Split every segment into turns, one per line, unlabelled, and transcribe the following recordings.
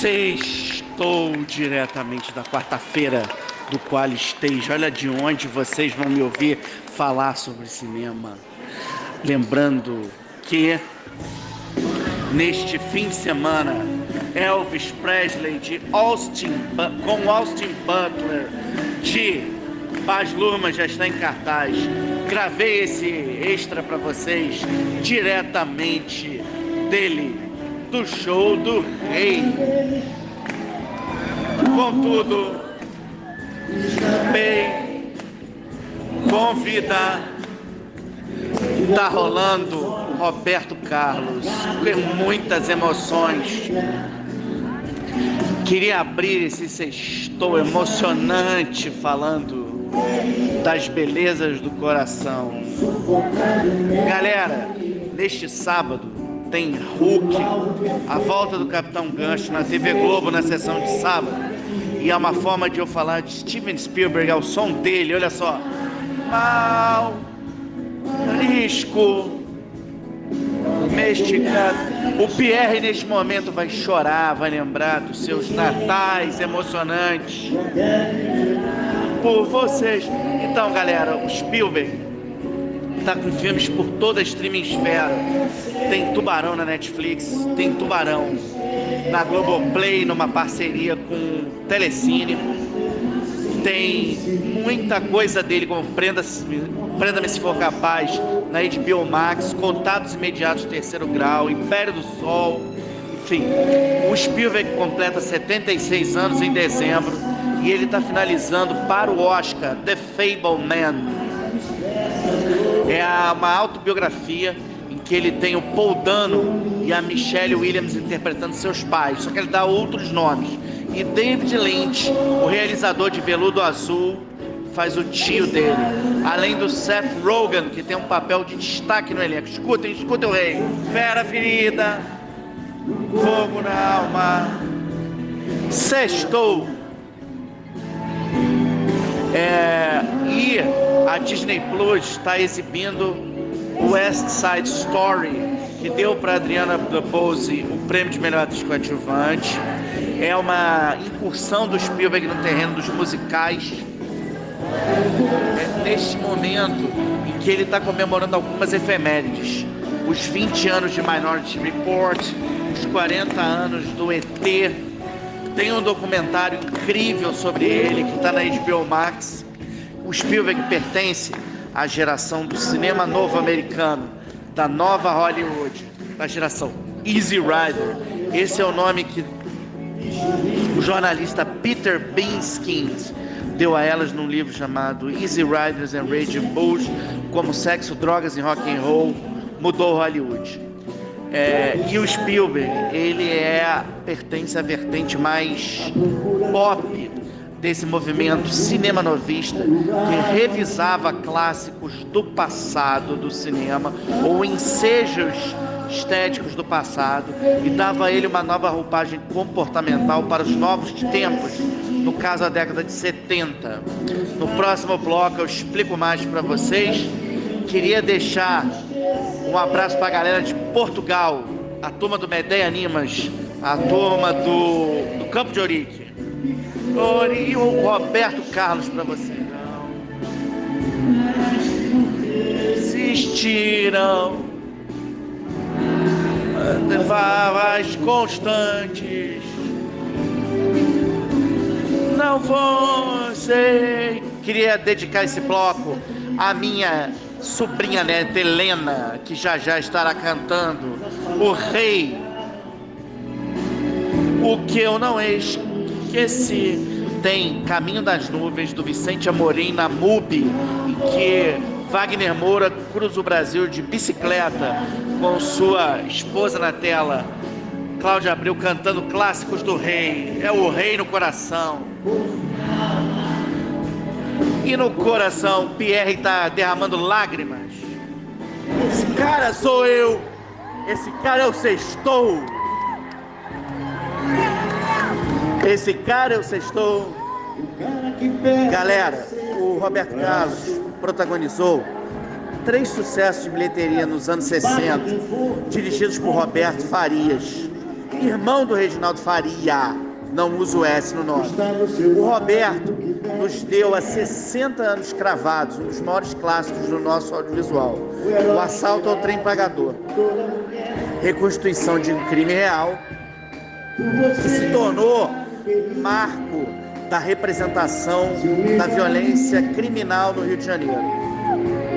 Sextou diretamente da quarta-feira do qual esteja. Olha de onde vocês vão me ouvir falar sobre cinema. Lembrando que neste fim de semana Elvis Presley de Austin com Austin Butler de Paz Luma já está em cartaz. Gravei esse extra para vocês diretamente dele, do show do rei. Contudo, bem, convida, tá rolando Roberto Carlos, com muitas emoções. Queria abrir esse sextou emocionante falando das belezas do coração. Galera, neste sábado tem Hulk, a volta do Capitão Gancho na TV Globo na sessão de sábado. E é uma forma de eu falar de Steven Spielberg, é o som dele, olha só. Mal, risco, mexicano. O Pierre neste momento vai chorar, vai lembrar dos seus natais emocionantes por vocês. Então, galera, o Spielberg tá com filmes por toda a streaming esfera. Tem Tubarão na Netflix, tem Tubarão na Globoplay, numa parceria com Telecine. Tem muita coisa dele, como Prenda-me Prenda Se For Capaz, na HBO Max, Contatos Imediatos Terceiro Grau, Império do Sol. Enfim, o Spielberg completa 76 anos em dezembro e ele está finalizando para o Oscar The Fable Man. É uma autobiografia em que ele tem o Paul Dano e a Michelle Williams interpretando seus pais, só que ele dá outros nomes. E David Lynch, o realizador de Veludo Azul, faz o tio dele. Além do Seth Rogen, que tem um papel de destaque no elenco. Escutem, escutem o rei. Fera ferida, fogo na alma. Sextou Disney Plus está exibindo West Side Story, que deu para Adriana Bose o prêmio de melhor atriz coadjuvante. É uma incursão do Spielberg no terreno dos musicais. É neste momento em que ele está comemorando algumas efemérides. Os 20 anos de Minority Report, os 40 anos do ET, tem um documentário incrível sobre ele que está na HBO Max. Spielberg pertence à geração do cinema novo americano, da nova Hollywood, da geração Easy Rider. Esse é o nome que o jornalista Peter Binskins deu a elas num livro chamado Easy Riders and Raging Bulls, como sexo, drogas e rock and roll mudou Hollywood. É, e o Spielberg, ele é pertence à vertente mais pop desse movimento cinema novista que revisava clássicos do passado do cinema ou ensejos estéticos do passado e dava a ele uma nova roupagem comportamental para os novos tempos, no caso a década de 70. No próximo bloco eu explico mais para vocês. Queria deixar um abraço para a galera de Portugal, a turma do Medeia Animas, a turma do, do Campo de Orique. E o Roberto Carlos para você. Existiram intervalos constantes. Não ser. Queria dedicar esse bloco à minha sobrinha neta Helena, que já já estará cantando O Rei. O que eu não esqueci. Tem Caminho das Nuvens do Vicente Amorim na MUBI, que Wagner Moura cruza o Brasil de bicicleta com sua esposa na tela. Cláudia Abreu cantando clássicos do rei. É o rei no coração. E no coração, Pierre está derramando lágrimas. Esse cara sou eu. Esse cara é o Sextou. Esse cara é o Sextou. Galera, o Roberto Carlos protagonizou três sucessos de bilheteria nos anos 60, dirigidos por Roberto Farias, irmão do Reginaldo Faria, não uso S no nome. O Roberto nos deu há 60 anos cravados um dos maiores clássicos do nosso audiovisual, O Assalto ao Trem Pagador. Reconstituição de um crime real que se tornou marco da representação da violência criminal no Rio de Janeiro.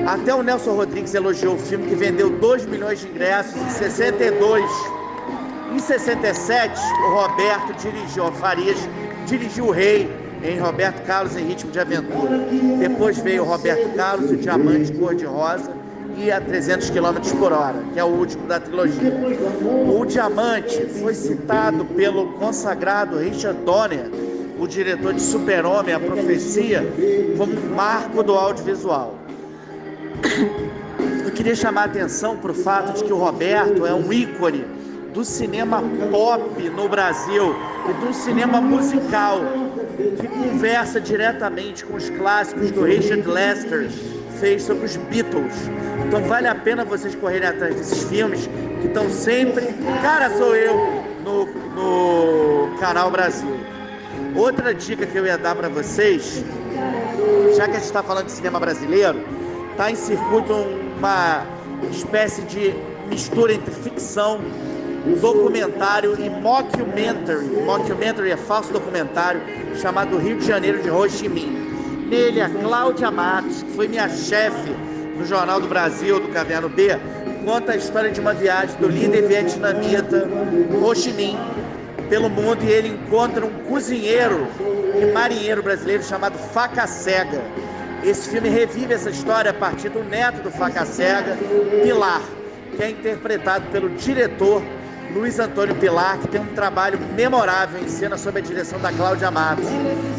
Até o Nelson Rodrigues elogiou o filme que vendeu 2 milhões de ingressos em 62. Em 67, o Roberto dirigiu, Farias dirigiu o Rei em Roberto Carlos em Ritmo de Aventura. Depois veio o Roberto Carlos, o Diamante Cor-de-Rosa e a 300 km por hora, que é o último da trilogia. O Diamante foi citado pelo consagrado Richard Donner, o diretor de Super-Homem, a Profecia, como um marco do audiovisual. Eu queria chamar a atenção para o fato de que o Roberto é um ícone do cinema pop no Brasil e do cinema musical, que conversa diretamente com os clássicos do Richard Lester fez sobre os Beatles. Então vale a pena vocês correrem atrás desses filmes que estão sempre, cara, sou eu, no, no canal Brasil. Outra dica que eu ia dar para vocês, já que a gente está falando de cinema brasileiro, está em circuito uma espécie de mistura entre ficção, documentário e mockumentary. Mockumentary é falso documentário chamado Rio de Janeiro de Ho Chi Minh. Nele, a Cláudia Matos, que foi minha chefe no Jornal do Brasil, do Caverno B, conta a história de uma viagem do líder vietnamita Ho Chi Minh pelo mundo e ele encontra um cozinheiro e marinheiro brasileiro chamado Faca Cega. Esse filme revive essa história a partir do neto do Faca Cega, Pilar, que é interpretado pelo diretor Luiz Antônio Pilar, que tem um trabalho memorável em cena sob a direção da Cláudia Matos.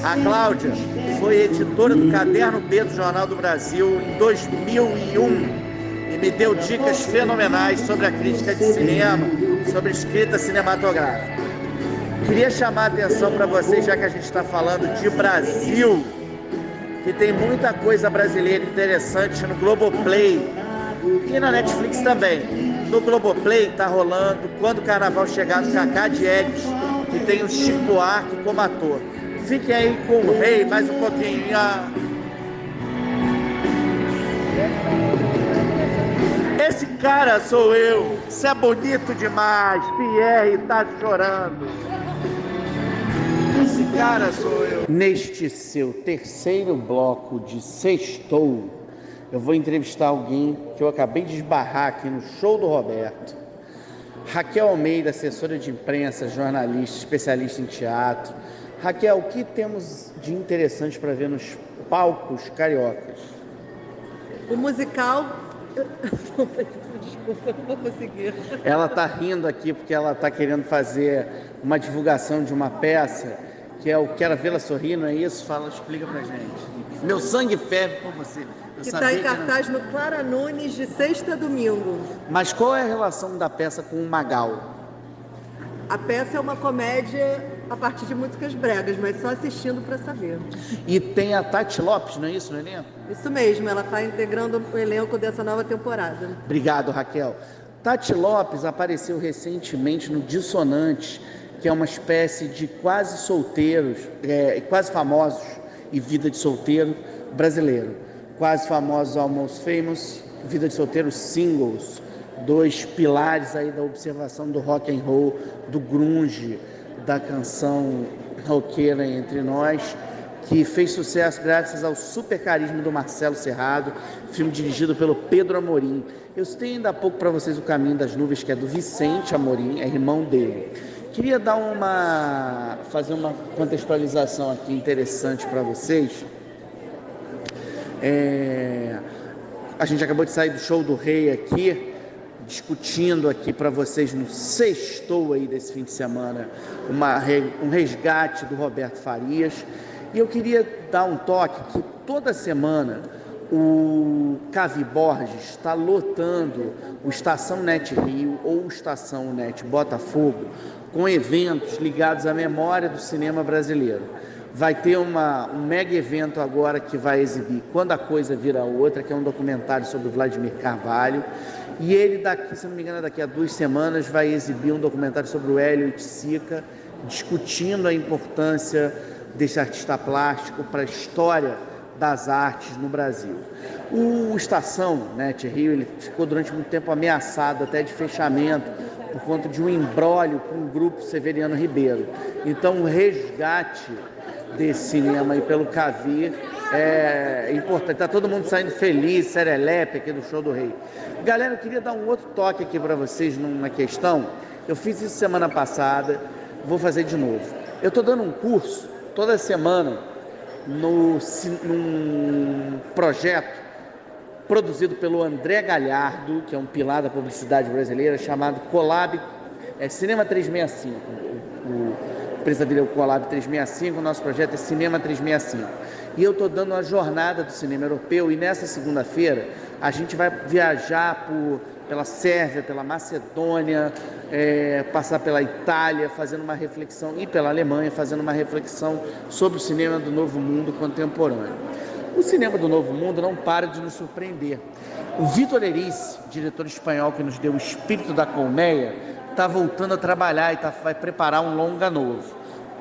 A Cláudia foi editora do Caderno B do Jornal do Brasil em 2001 e me deu dicas fenomenais sobre a crítica de cinema, sobre escrita cinematográfica. Queria chamar a atenção para vocês, já que a gente está falando de Brasil, que tem muita coisa brasileira interessante no Globoplay e na Netflix também. No Globoplay está rolando Quando o Carnaval Chegar do Cacá Diegues, que tem o Chico Buarque como ator. Fiquem aí com o rei mais um pouquinho. Esse cara sou eu. Isso é bonito demais. Pierre tá chorando. Esse cara sou eu. Neste seu terceiro bloco de Sextou, eu vou entrevistar alguém que eu acabei de esbarrar aqui no show do Roberto. Raquel Almeida, assessora de imprensa, jornalista, especialista em teatro. Raquel, o que temos de interessante para ver nos palcos cariocas?
O musical. Desculpa, não vou conseguir.
Ela está rindo aqui porque ela está querendo fazer uma divulgação de uma peça que é o Quero Vê-la Sorrir, não é isso? Fala, explica pra gente. Meu sangue ferve por você.
Que está em cartaz que... no Clara Nunes de sexta a domingo.
Mas qual é a relação da peça com o Magal?
A peça é uma comédia a partir de músicas bregas, mas só assistindo para saber.
E tem a Tati Lopes, não é isso, no elenco?
Isso mesmo, ela está integrando o elenco dessa nova temporada.
Obrigado, Raquel. Tati Lopes apareceu recentemente no Dissonante, que é uma espécie de quase solteiros, é, quase famosos e vida de solteiro brasileiro quase famosos Almost Famous, Vida de Solteiro Singles, dois pilares aí da observação do rock and roll, do grunge, da canção roqueira entre nós, que fez sucesso graças ao super carisma do Marcelo Serrado, filme dirigido pelo Pedro Amorim. Eu citei ainda há pouco para vocês o Caminho das Nuvens, que é do Vicente Amorim, é irmão dele. Queria dar uma fazer uma contextualização aqui interessante para vocês é, a gente acabou de sair do show do Rei aqui, discutindo aqui para vocês no sextou aí desse fim de semana uma, um resgate do Roberto Farias. E eu queria dar um toque que toda semana o Cavi Borges está lotando o Estação Net Rio ou o Estação Net Botafogo com eventos ligados à memória do cinema brasileiro. Vai ter uma, um mega evento agora que vai exibir Quando a Coisa Vira Outra, que é um documentário sobre Vladimir Carvalho. E ele, daqui, se não me engano, daqui a duas semanas, vai exibir um documentário sobre o Hélio Sica, discutindo a importância desse artista plástico para a história das artes no Brasil. O Estação, né, Rio, ele ficou durante muito tempo ameaçado até de fechamento por conta de um embrólio com o grupo Severiano Ribeiro. Então, o resgate desse cinema aí pelo Cavir é importante. Está todo mundo saindo feliz, serelepe aqui do Show do Rei. Galera, eu queria dar um outro toque aqui para vocês numa questão. Eu fiz isso semana passada, vou fazer de novo. Eu estou dando um curso toda semana no, num projeto produzido pelo André Galhardo, que é um pilar da publicidade brasileira, chamado Colab é, Cinema 365. O, o, empresa dele é o Colab 365, o nosso projeto é Cinema 365. E eu estou dando a jornada do cinema europeu e nessa segunda-feira a gente vai viajar por, pela Sérvia, pela Macedônia, é, passar pela Itália, fazendo uma reflexão, e pela Alemanha, fazendo uma reflexão sobre o cinema do novo mundo contemporâneo. O cinema do Novo Mundo não para de nos surpreender. O Vitor Erice, diretor espanhol que nos deu o espírito da colmeia, está voltando a trabalhar e tá, vai preparar um longa novo.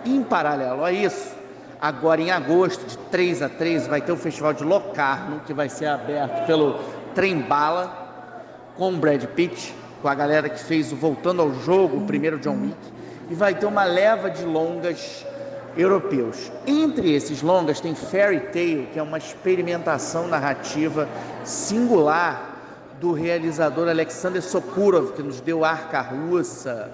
Em paralelo a isso, agora em agosto, de 3 a 3, vai ter o Festival de Locarno, que vai ser aberto pelo Trem Bala, com o Brad Pitt, com a galera que fez o Voltando ao Jogo, o primeiro John Wick, e vai ter uma leva de longas europeus. Entre esses longas tem Fairy Tale, que é uma experimentação narrativa singular do realizador Alexander Sokurov, que nos deu Arca Russa.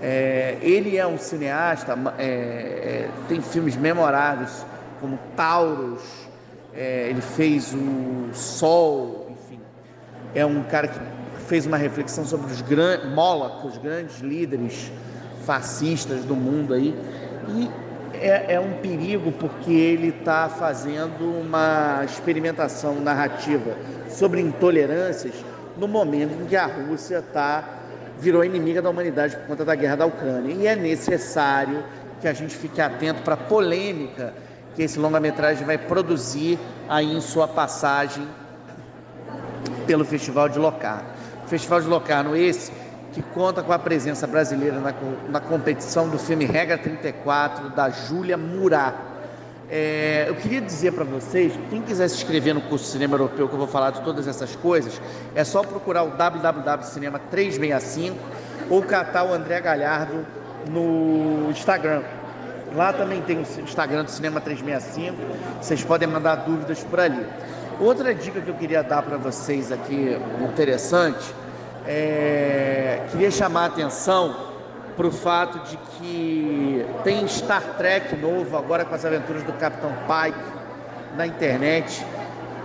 É, ele é um cineasta, é, é, tem filmes memoráveis como Taurus, é, ele fez o Sol, enfim. É um cara que fez uma reflexão sobre os grandes, Moloch, os grandes líderes fascistas do mundo aí. E é, é um perigo porque ele está fazendo uma experimentação narrativa sobre intolerâncias no momento em que a Rússia tá, virou inimiga da humanidade por conta da guerra da Ucrânia. E é necessário que a gente fique atento para a polêmica que esse longa-metragem vai produzir aí em sua passagem pelo Festival de Locarno. Festival de Locarno esse que conta com a presença brasileira na, na competição do filme Regra 34, da Júlia Murat. É, eu queria dizer para vocês, quem quiser se inscrever no curso cinema europeu, que eu vou falar de todas essas coisas, é só procurar o www.cinema 365 ou catar o André Galhardo no Instagram. Lá também tem o Instagram do Cinema 365, vocês podem mandar dúvidas por ali. Outra dica que eu queria dar para vocês aqui, interessante, é, queria chamar a atenção para o fato de que tem Star Trek novo agora com as aventuras do Capitão Pike na internet,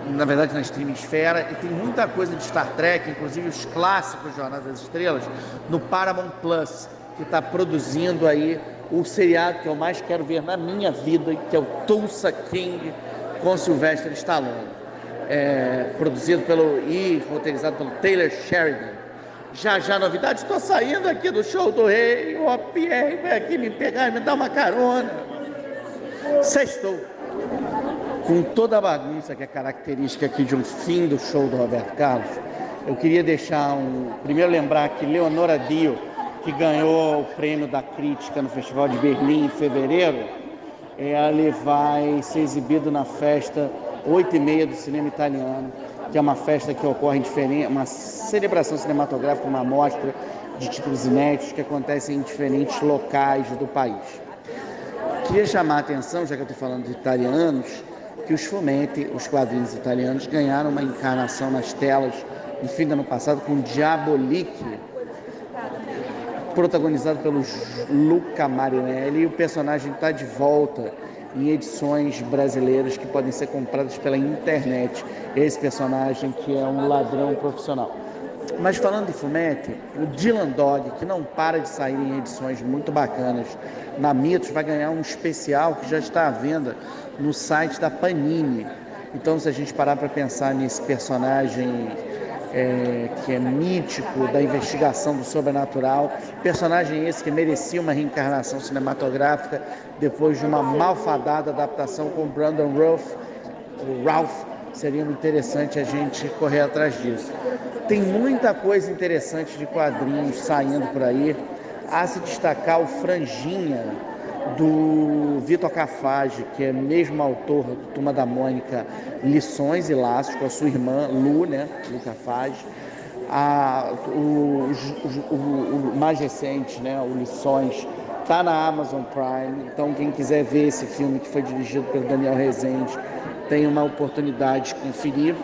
na verdade na streaming-esfera, e tem muita coisa de Star Trek, inclusive os clássicos Jornada das Estrelas, no Paramount Plus, que está produzindo aí o seriado que eu mais quero ver na minha vida, que é o Tulsa King com Sylvester Stallone. É, produzido pelo e roteirizado pelo Taylor Sheridan. Já já novidade, estou saindo aqui do show do rei, o Pierre vai aqui me pegar me dar uma carona. Sextou. Com toda a bagunça que é característica aqui de um fim do show do Roberto Carlos, eu queria deixar um. Primeiro lembrar que Leonora Dio, que ganhou o prêmio da crítica no Festival de Berlim em fevereiro, ela vai ser exibido na festa 8 e meia do cinema italiano que é uma festa que ocorre em diferente, uma celebração cinematográfica, uma mostra de títulos inéditos que acontece em diferentes locais do país. Queria chamar a atenção, já que eu estou falando de italianos, que os Fumetti, os quadrinhos italianos, ganharam uma encarnação nas telas no fim do ano passado com Diabolique, protagonizado pelo Luca Marinelli, e o personagem está de volta em edições brasileiras que podem ser compradas pela internet. Esse personagem que é um ladrão profissional. Mas falando de fumete, o Dylan Dog, que não para de sair em edições muito bacanas na Mitos, vai ganhar um especial que já está à venda no site da Panini. Então, se a gente parar para pensar nesse personagem é, que é mítico da investigação do sobrenatural. Personagem esse que merecia uma reencarnação cinematográfica depois de uma malfadada adaptação com Brandon Ralph, o Ralph. Seria interessante a gente correr atrás disso. Tem muita coisa interessante de quadrinhos saindo por aí. Há se destacar o Franjinha, do Vitor Cafage, que é mesmo autor do Turma da Mônica, Lições e Laços, com a sua irmã Lu, né, Lu Cafage. A, o, o, o, o, mais recente, né, o Lições, está na Amazon Prime. Então, quem quiser ver esse filme que foi dirigido pelo Daniel Rezende, tem uma oportunidade de conferir.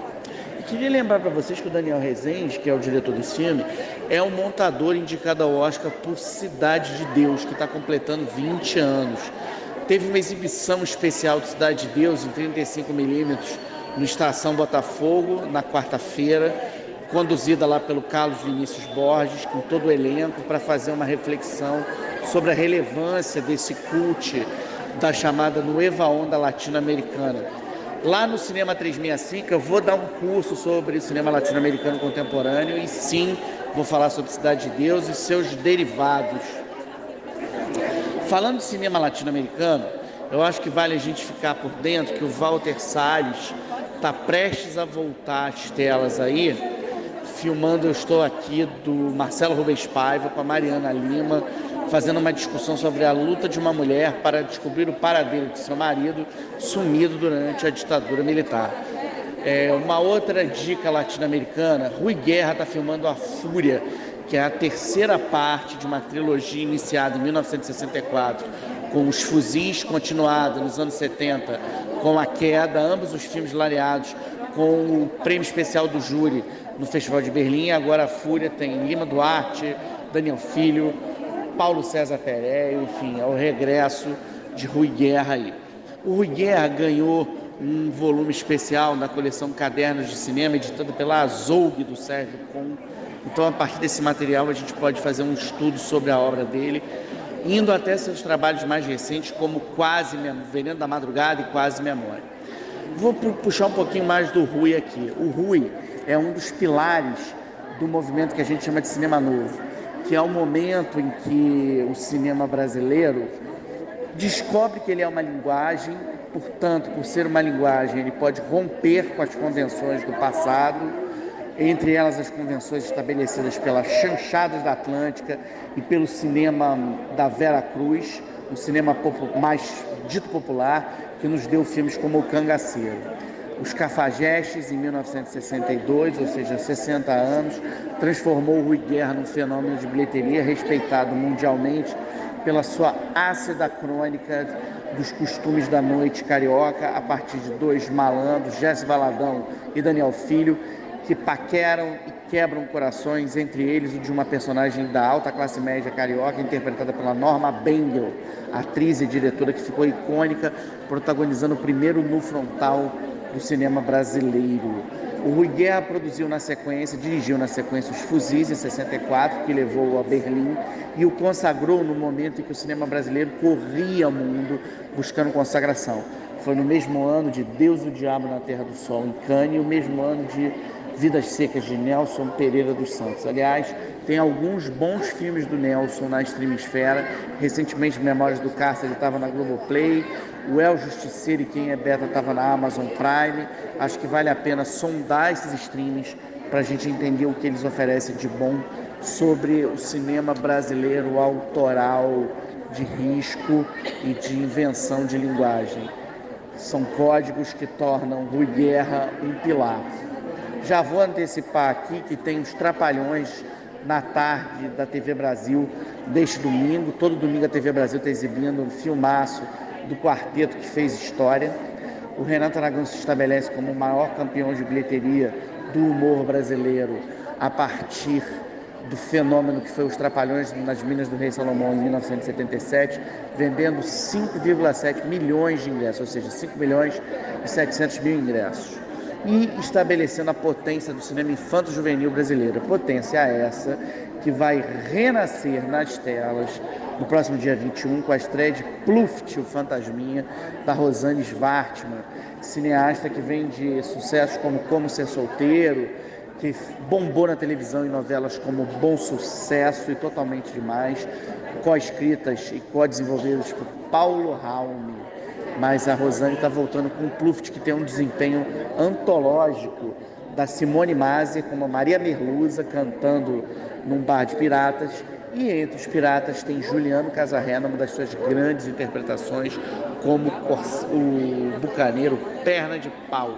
Queria lembrar para vocês que o Daniel Rezende, que é o diretor desse filme, é um montador indicado ao Oscar por Cidade de Deus, que está completando 20 anos. Teve uma exibição especial de Cidade de Deus em 35mm no Estação Botafogo, na quarta-feira, conduzida lá pelo Carlos Vinícius Borges, com todo o elenco, para fazer uma reflexão sobre a relevância desse cult da chamada Nueva Onda Latino-Americana Lá no Cinema 365 eu vou dar um curso sobre cinema latino-americano contemporâneo e sim vou falar sobre Cidade de Deus e seus derivados. Falando de cinema latino-americano, eu acho que vale a gente ficar por dentro que o Walter Salles está prestes a voltar às telas aí, filmando Eu Estou Aqui do Marcelo Rubens Paiva com a Mariana Lima fazendo uma discussão sobre a luta de uma mulher para descobrir o paradeiro de seu marido sumido durante a ditadura militar. É, uma outra dica latino-americana, Rui Guerra está filmando A Fúria, que é a terceira parte de uma trilogia iniciada em 1964, com os fuzis continuados nos anos 70, com a queda, ambos os filmes lareados com o prêmio especial do júri no Festival de Berlim. Agora a Fúria tem Lima Duarte, Daniel Filho, Paulo César Pereira, enfim, é o regresso de Rui Guerra aí. O Rui Guerra ganhou um volume especial na coleção Cadernos de Cinema, editado pela Azougue do Sérgio Com. Então, a partir desse material, a gente pode fazer um estudo sobre a obra dele, indo até seus trabalhos mais recentes, como Quase Veneno da Madrugada e Quase Memória. Vou puxar um pouquinho mais do Rui aqui. O Rui é um dos pilares do movimento que a gente chama de cinema novo que é o momento em que o cinema brasileiro descobre que ele é uma linguagem, portanto, por ser uma linguagem, ele pode romper com as convenções do passado, entre elas as convenções estabelecidas pelas chanchadas da Atlântica e pelo cinema da Vera Cruz, um cinema mais dito popular, que nos deu filmes como O Cangaceiro. Os Cafajestes, em 1962, ou seja, 60 anos, transformou o Rui Guerra num fenômeno de bilheteria respeitado mundialmente pela sua ácida crônica dos costumes da noite carioca, a partir de dois malandros, Jesse Valadão e Daniel Filho, que paqueram e quebram corações, entre eles o de uma personagem da alta classe média carioca, interpretada pela Norma Bengel, atriz e diretora que ficou icônica, protagonizando o primeiro nu frontal do cinema brasileiro. O Rui Guerra produziu na sequência, dirigiu na sequência Os Fuzis em 64, que levou a Berlim, e o consagrou no momento em que o cinema brasileiro corria o mundo buscando consagração. Foi no mesmo ano de Deus o Diabo na Terra do Sol, em Cannes, e o mesmo ano de Vidas Secas de Nelson Pereira dos Santos. Aliás, tem alguns bons filmes do Nelson na streamsfera. Recentemente, Memórias do Cárcere estava na Globoplay. O El Justiceiro e Quem é Beta estava na Amazon Prime. Acho que vale a pena sondar esses streams para a gente entender o que eles oferecem de bom sobre o cinema brasileiro autoral, de risco e de invenção de linguagem. São códigos que tornam Rui Guerra um pilar. Já vou antecipar aqui que tem os Trapalhões na tarde da TV Brasil deste domingo. Todo domingo a TV Brasil está exibindo um filmaço do quarteto que fez história. O Renato Aragão se estabelece como o maior campeão de bilheteria do humor brasileiro a partir do fenômeno que foi os Trapalhões nas Minas do Rei Salomão em 1977, vendendo 5,7 milhões de ingressos, ou seja, 5 milhões e 700 mil ingressos e estabelecendo a potência do cinema infanto-juvenil brasileiro. Potência essa que vai renascer nas telas no próximo dia 21 com a estreia de Pluft, o Fantasminha, da Rosane Svartman, cineasta que vem de sucessos como Como Ser Solteiro que bombou na televisão e novelas como Bom Sucesso e Totalmente Demais, co-escritas e co-desenvolvidas por Paulo Raume. Mas a Rosane está voltando com o Pluft, que tem um desempenho antológico da Simone Masi com a Maria Merluza cantando num bar de piratas. E entre os piratas tem Juliano Casarré, uma das suas grandes interpretações, como o bucaneiro Perna de Pau.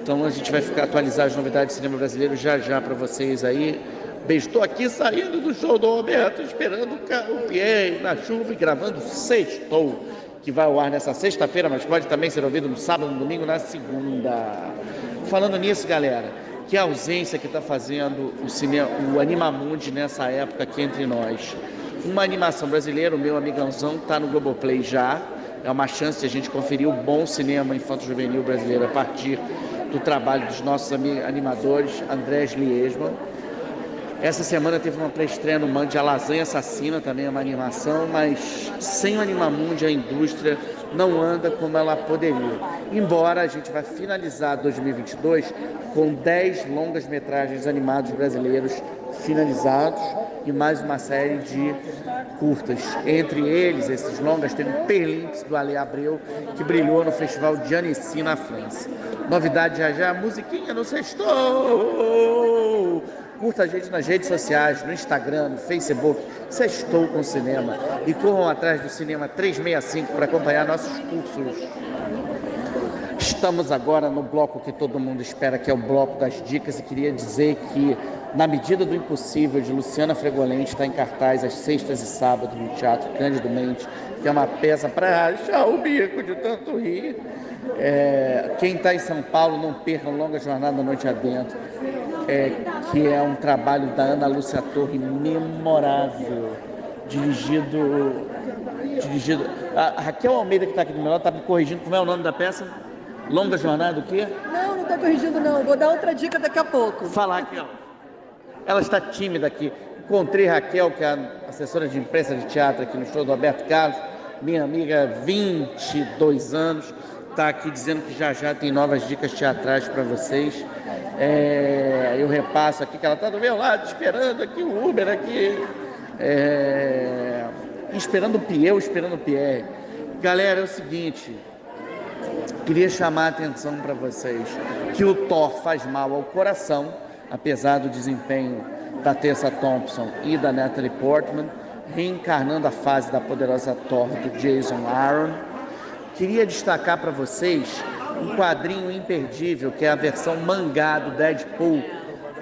Então a gente vai ficar atualizar as novidades do cinema brasileiro já já para vocês aí. Beijo, estou aqui saindo do show do Roberto, esperando o Pierre na chuva e gravando Sextou, que vai ao ar nessa sexta-feira, mas pode também ser ouvido no sábado, no domingo, na segunda. Falando nisso, galera, que ausência que está fazendo o, cinema, o Animamundi nessa época aqui entre nós. Uma animação brasileira, o meu amigãozão está no Globoplay já. É uma chance de a gente conferir o bom cinema infanto-juvenil brasileiro a partir do trabalho dos nossos animadores, Andrés Liesman. Essa semana teve uma pré-estreia no Mande a Lasanha Assassina, também é uma animação, mas sem o Animamundi a indústria não anda como ela poderia. Embora a gente vai finalizar 2022 com 10 longas metragens animados brasileiros finalizados e mais uma série de curtas. Entre eles, esses longas, tem o Perlinks do Ale Abreu, que brilhou no Festival de Annecy na França. Novidade já já, musiquinha no Sextou! Curta a gente nas redes sociais, no Instagram, no Facebook, Sextou com Cinema. E corram atrás do Cinema 365 para acompanhar nossos cursos. Estamos agora no bloco que todo mundo espera, que é o bloco das dicas, e queria dizer que, na medida do impossível, de Luciana Fregolente, está em cartaz às sextas e sábados no Teatro Cândido Mendes, que é uma peça para achar o bico de tanto rir. É, quem está em São Paulo, não perca Longa Jornada Noite Adentro é, que é um trabalho da Ana Lúcia Torre memorável, dirigido. dirigido a Raquel Almeida, que está aqui do meu lado, está me corrigindo. Como é o nome da peça? Longa Jornada, o quê?
Não, não estou corrigindo, não. Vou dar outra dica daqui a pouco.
Fala, Raquel. Ela está tímida aqui. Encontrei Raquel, que é a assessora de imprensa de teatro aqui no show do Alberto Carlos, minha amiga, 22 anos, está aqui dizendo que já já tem novas dicas teatrais para vocês. É, eu repasso aqui que ela está do meu lado, esperando aqui o Uber aqui. É, esperando o Pierre, esperando o Pierre. Galera, é o seguinte, queria chamar a atenção para vocês que o Thor faz mal ao coração, apesar do desempenho da Tessa Thompson e da Natalie Portman, reencarnando a fase da poderosa Thor do Jason Aaron. Queria destacar para vocês um quadrinho imperdível, que é a versão mangá do Deadpool.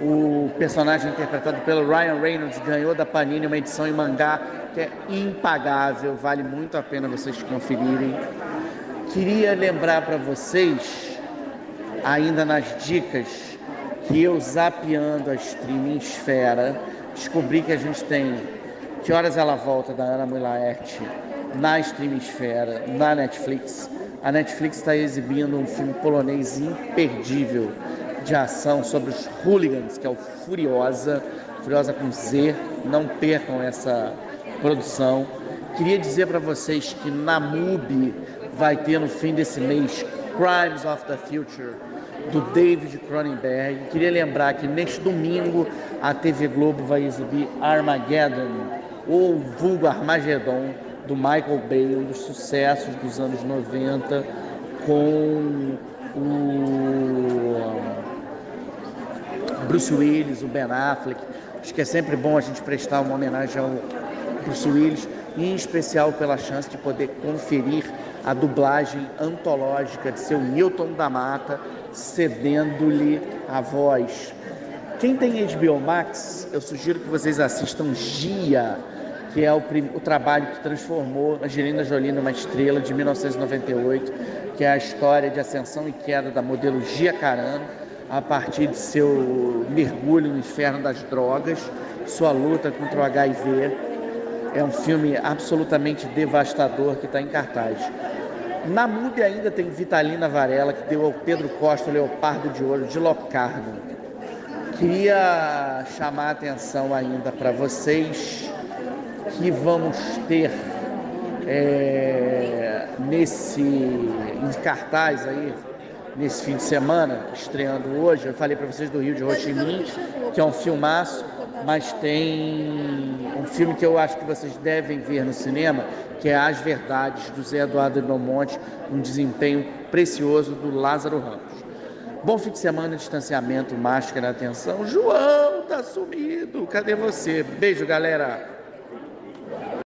O personagem interpretado pelo Ryan Reynolds ganhou da Panini uma edição em mangá que é impagável, vale muito a pena vocês conferirem. Queria lembrar para vocês, ainda nas dicas, que eu zapeando a streaming Esfera, descobri que a gente tem Que Horas Ela Volta, da Ana Mulaerte, na streaming Esfera, na Netflix a Netflix está exibindo um filme polonês imperdível de ação sobre os hooligans, que é o Furiosa, Furiosa com Z. Não percam essa produção. Queria dizer para vocês que na MUBI vai ter no fim desse mês Crimes of the Future do David Cronenberg. Queria lembrar que neste domingo a TV Globo vai exibir Armageddon, ou vulgo Armagedon, do Michael Bay, dos sucessos dos anos 90, com o Bruce Willis, o Ben Affleck. Acho que é sempre bom a gente prestar uma homenagem ao Bruce Willis, em especial pela chance de poder conferir a dublagem antológica de seu Newton da Mata, cedendo-lhe a voz. Quem tem HBO Max, eu sugiro que vocês assistam Gia, que é o, o trabalho que transformou Angelina Jolie numa estrela de 1998, que é a história de ascensão e queda da modelo Gia Carano a partir de seu mergulho no inferno das drogas, sua luta contra o HIV. É um filme absolutamente devastador que está em cartaz. Na MUBI ainda tem Vitalina Varela, que deu ao Pedro Costa o Leopardo de Ouro de Locarno. Queria chamar a atenção ainda para vocês que vamos ter é, nesse em cartaz aí nesse fim de semana, estreando hoje. Eu falei para vocês do Rio de Ho que é um filmaço, mas tem um filme que eu acho que vocês devem ver no cinema, que é As Verdades, do Zé Eduardo Belmonte, um desempenho precioso do Lázaro Ramos. Bom fim de semana, distanciamento, máscara, atenção. João tá sumido, cadê você? Beijo, galera.